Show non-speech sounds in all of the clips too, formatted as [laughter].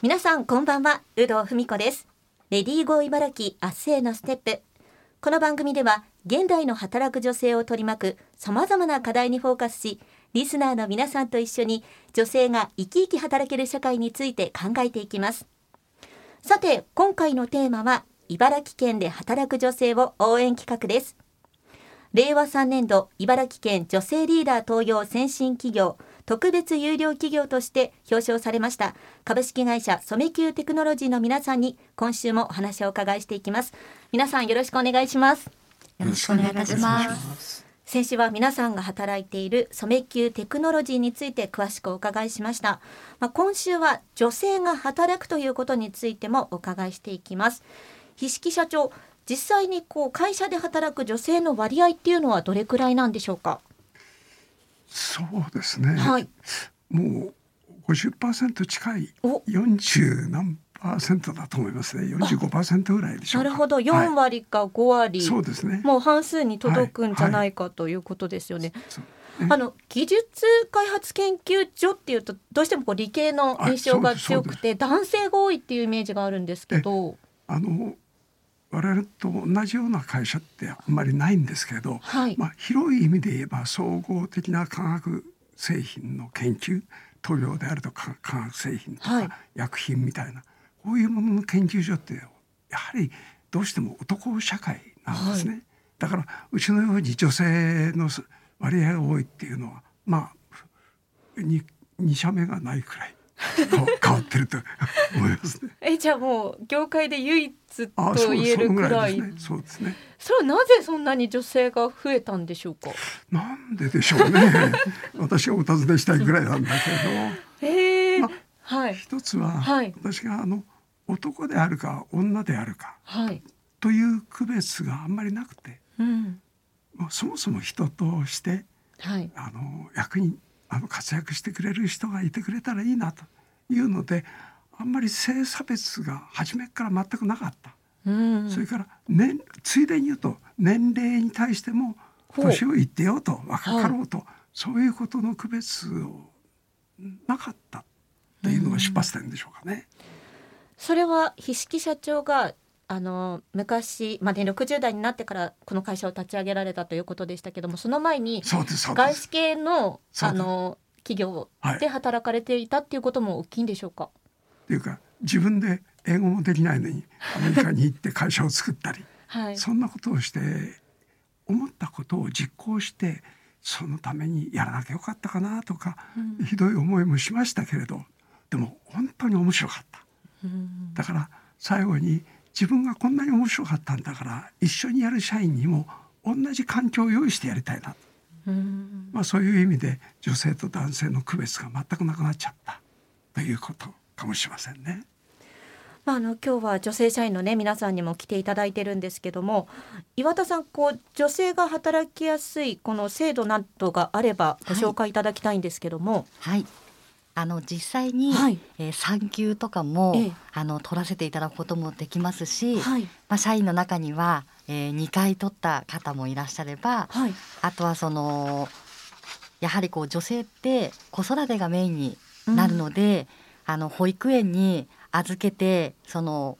皆さんこんばんは。有働文子です。レディーゴー茨城明日へのステップ。この番組では現代の働く女性を取り巻く様々な課題にフォーカスしリスナーの皆さんと一緒に女性が生き生き働ける社会について考えていきます。さて今回のテーマは茨城県で働く女性を応援企画です。令和3年度茨城県女性リーダー登用先進企業特別有料企業として表彰されました。株式会社染久テクノロジーの皆さんに今週もお話をお伺いしていきます。皆さんよろしくお願いします。よろしくお願いいたします。先週は皆さんが働いている染久テクノロジーについて詳しくお伺いしました、まあ、今週は女性が働くということについてもお伺いしていきます。筆記社長実際にこう会社で働く女性の割合っていうのはどれくらいなんでしょうか？そうですね、はい、もう50%近い40何パーセントだと思いますね。45%ぐらいでしょうなるほど。4割か5割、はい、そうですね。もう半数に届くんじゃないか、はい、ということですよね。あの技術開発研究所っていうとどうしてもこう理系の印象が強くて男性が多いっていうイメージがあるんですけど。あの我々と同じような会社ってあんまりないんですけど、はい、まあ、広い意味で言えば総合的な化学製品の研究塗料であるとか化学製品とか薬品みたいな、こういうものの研究所ってやはりどうしても男社会なんですね、はい、だからうちのように女性の割合が多いっていうのはまあ 2, 2社目がないくらい変わってると思いますね。えじゃあもう業界で唯一と言えるくらい。そうですね。それはなぜそんなに女性が増えたんでしょうか？なんででしょうね。[laughs] 私がお尋ねしたいぐらいなんだけど。ええーま、はい。一つは、はい、私があの男であるか女であるか、はい、という区別があんまりなくて、うん、そもそも人として、はい、あの役にあの活躍してくれる人がいてくれたらいいなと。いうのであんまり性差別が初めから全くなかった、うん、それから、ね、ついでに言うと年齢に対しても年を言ってよと若かろうと、はい、そういうことの区別をなかったというのが出発点でしょうかね。それは筆記社長があの昔まで、ね、60代になってからこの会社を立ち上げられたということでしたけどもその前に外資系のあの企業で働かれていたっていうことも大きいんでしょうか、はい、っていうか自分で英語もできないのにアメリカに行って会社を作ったり、[laughs] はい、そんなことをして思ったことを実行してそのためにやらなきゃよかったかなとか、うん、ひどい思いもしましたけれどでも本当に面白かった。うん、だから最後に自分がこんなに面白かったんだから一緒にやる社員にも同じ環境を用意してやりたいなまあ、そういう意味で女性と男性の区別が全くなくなっちゃったということかもしれませんね。まあ、あの今日は女性社員のね皆さんにも来ていただいてるんですけども岩田さんこう女性が働きやすいこの制度などがあればご紹介いただきたいんですけども。はい、はいあの実際に、はい、えー、産休とかも、ええ、あの取らせていただくこともできますし、はい、まあ、社員の中には、えー、2回取った方もいらっしゃれば、はい、あとはそのやはりこう女性って子育てがメインになるので、うん、あの保育園に預けてその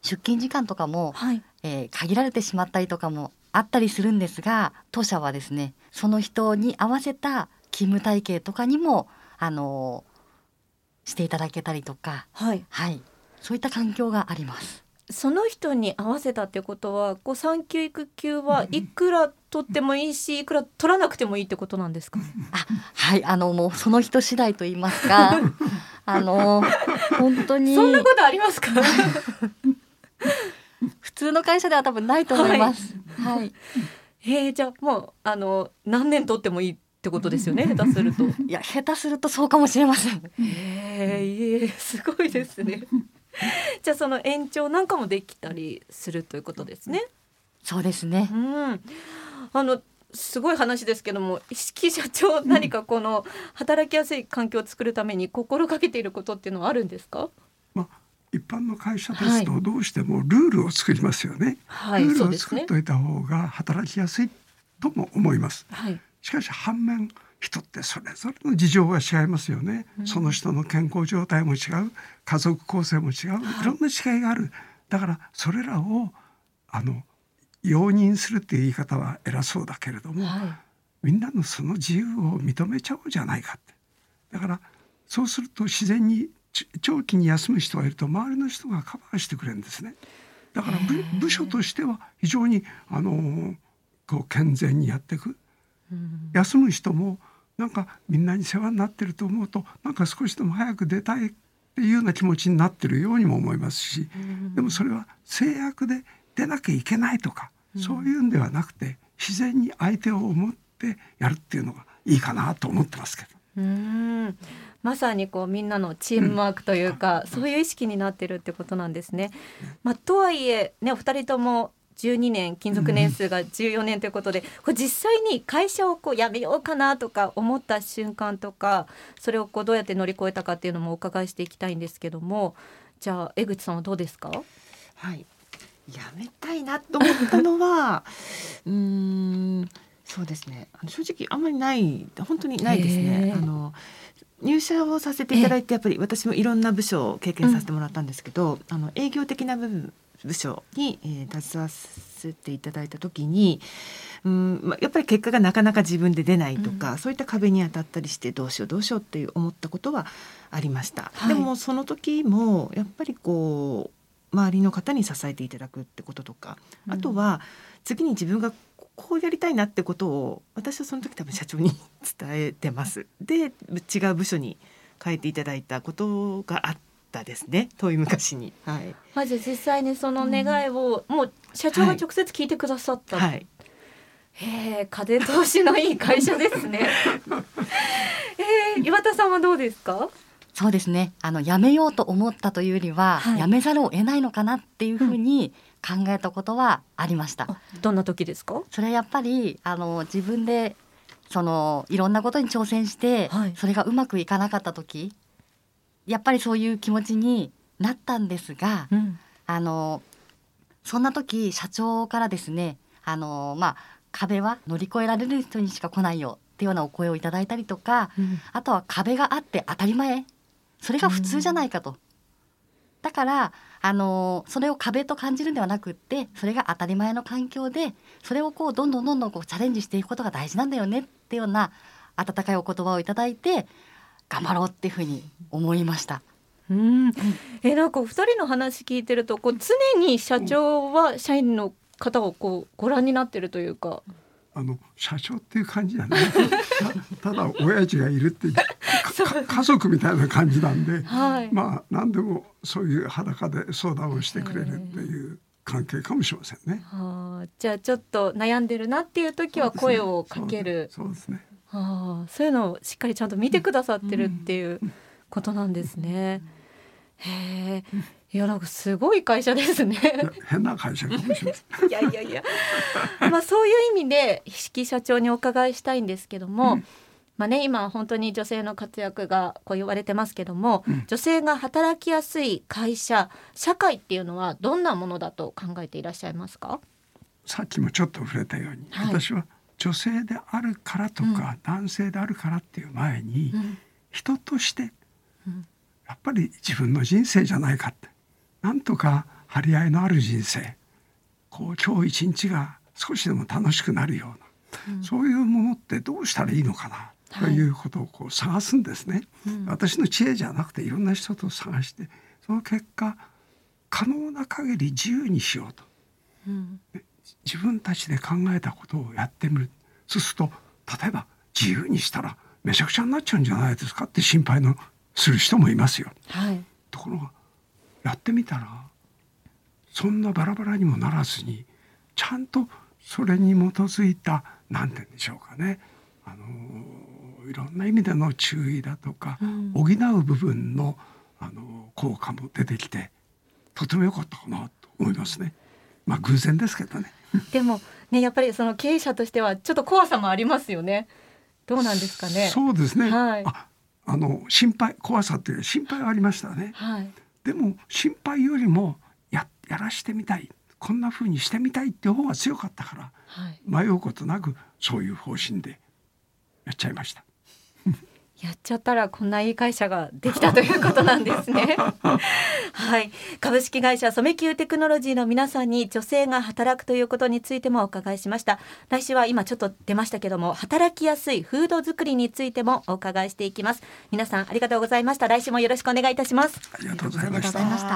出勤時間とかも、はい、えー、限られてしまったりとかもあったりするんですが当社はですねその人に合わせた勤務体系とかにもあのしていただけたりとか、はい、はい、そういった環境があります。その人に合わせたってことは、こう産休育休はいくら取ってもいいし、いくら取らなくてもいいってことなんですか？[laughs] あ、はい、あのもうその人次第と言いますか、[laughs] あの本当にそんなことありますか？[laughs] 普通の会社では多分ないと思います。はい。はい、えー、じゃあもうあの何年取ってもいいってことですよね下手すると。[laughs] いや下手するとそうかもしれません。えー、いえすごいですね。[laughs] じゃあその延長なんかもできたりするということですね。そうですね。うん。あのすごい話ですけども意識社長何かこの働きやすい環境を作るために心がけていることっていうのはあるんですか、まあ一般の会社ですとどうしてもルールを作りますよね、はい、ルールを作っておいた方が働きやすいとも思います、はい、しかし反面人ってそれぞれの事情が違いますよね、うん、その人の健康状態も違う。家族構成も違う、い、ろんな違いがある。だからそれらをあの容認するっていう言い方は偉そうだけれども、はい、みんなのその自由を認めちゃおうじゃないかって。だからそうすると自然に長期に休む人がいると周りの人がカバーしてくれるんですね。だから部署としては非常にあのこう健全にやっていく。休む人もなんかみんなに世話になってると思うとなんか少しでも早く出たいっていうような気持ちになってるようにも思いますし、でもそれは制約で出なきゃいけないとか、そういうんではなくて自然に相手を思ってやるっていうのがいいかなと思ってますけど。うん。まさにこうみんなのチームワークというか、うん、そういう意識になってるってことなんですね。まあ、とはいえねお二人とも12年勤続年数が14年ということで、これ実際に会社をこう辞めようかなとか思った瞬間とかそれをこうどうやって乗り越えたかっていうのもお伺いしていきたいんですけどもじゃあ江口さんはどうですか？はい。辞めたいなと思ったのは [laughs] うんそうですね。正直あんまりない本当にないですね。あの入社をさせていただいてやっぱり私もいろんな部署を経験させてもらったんですけど、うん、あの営業的な部分部署に、えー、携わせていただいた時にうんまあ、やっぱり結果がなかなか自分で出ないとか、うん、そういった壁に当たったりしてどうしようどうしようっていう思ったことはありました。はい、でもその時もやっぱりこう周りの方に支えていただくってこととか、あとは次に自分がこうやりたいなってことを私はその時多分社長に [laughs] 伝えてます。で違う部署に変えていただいたことがあったですね遠い昔に。はい、まず実際にその願いを、うん、もう社長が直接聞いてくださった。はい、へえ風通しのいい会社ですね。[laughs] えー、岩田さんはどうですか？そうですねあの辞めようと思ったというよりは、はい、辞めざるを得ないのかなっていうふうに、うん考えたことはありました。どんな時ですか？それはやっぱりあの自分でそのいろんなことに挑戦して、はい、それがうまくいかなかった時、やっぱりそういう気持ちになったんですが、うん、あのそんな時社長からですね、あのまあ壁は乗り越えられる人にしか来ないよっていうようなお声をいただいたりとか、うん、あとは壁があって当たり前、それが普通じゃないかと。うん、だからあのそれを壁と感じるんではなくってそれが当たり前の環境でそれをこうどんどんどんどんこうチャレンジしていくことが大事なんだよねっていうような温かいお言葉をいただいて頑張ろうっていうふうに思いました。うん、えなんかお二人の話聞いてるとこう常に社長は社員の方をこうご覧になってるというか。あの社長っていう感じじゃない [laughs] ただ親父がいるって [laughs] 家族みたいな感じなんで、はい、まあ何でもそういう裸で相談をしてくれるっていう関係かもしれませんね。はあ、じゃあちょっと悩んでるなっていう時は声をかける。そうですね。はあ、そういうのをしっかりちゃんと見てくださってるっていうことなんですね。へえ。いやなんかすごい会社ですね。変な会社かもしれない。いやいやいや。まあそういう意味で石木社長にお伺いしたいんですけども、うん、まあね今本当に女性の活躍がこう言われてますけども、うん、女性が働きやすい会社社会っていうのはどんなものだと考えていらっしゃいますか？さっきもちょっと触れたように、はい、私は女性であるからとか、うん、男性であるからっていう前に、人として、やっぱり自分の人生じゃないかって。なんとか張り合いのある人生。こう今日一日が少しでも楽しくなるような、うん、そういうものってどうしたらいいのかなということをこう探すんですね、はいうん、私の知恵じゃなくていろんな人と探してその結果可能な限り自由にしようと、うん、自分たちで考えたことをやってみるそうすると例えば自由にしたらめちゃくちゃになっちゃうんじゃないですかって心配のする人もいますよ。はい、ところがやってみたらそんなバラバラにもならずにちゃんとそれに基づいた何て言うんでしょうかねあのいろんな意味での注意だとか、うん、補う部分のあの効果も出てきてとても良かったかなと思いますね。まあ偶然ですけどね。[laughs] でもねやっぱりその経営者としてはちょっと怖さもありますよね。どうなんですかね。そうですね。はい、ああの心配怖さっていう心配はありましたね。はいでも心配よりもややらしてみたいこんな風にしてみたいっていう方が強かったから、はい、迷うことなくそういう方針でやっちゃいました。やっちゃったらこんないい会社ができたということなんですね。[laughs] はい。株式会社染久テクノロジーの皆さんに女性が働くということについてもお伺いしました。来週は今ちょっと出ましたけども働きやすいフード作りについてもお伺いしていきます。皆さんありがとうございました。来週もよろしくお願いいたします。ありがとうございました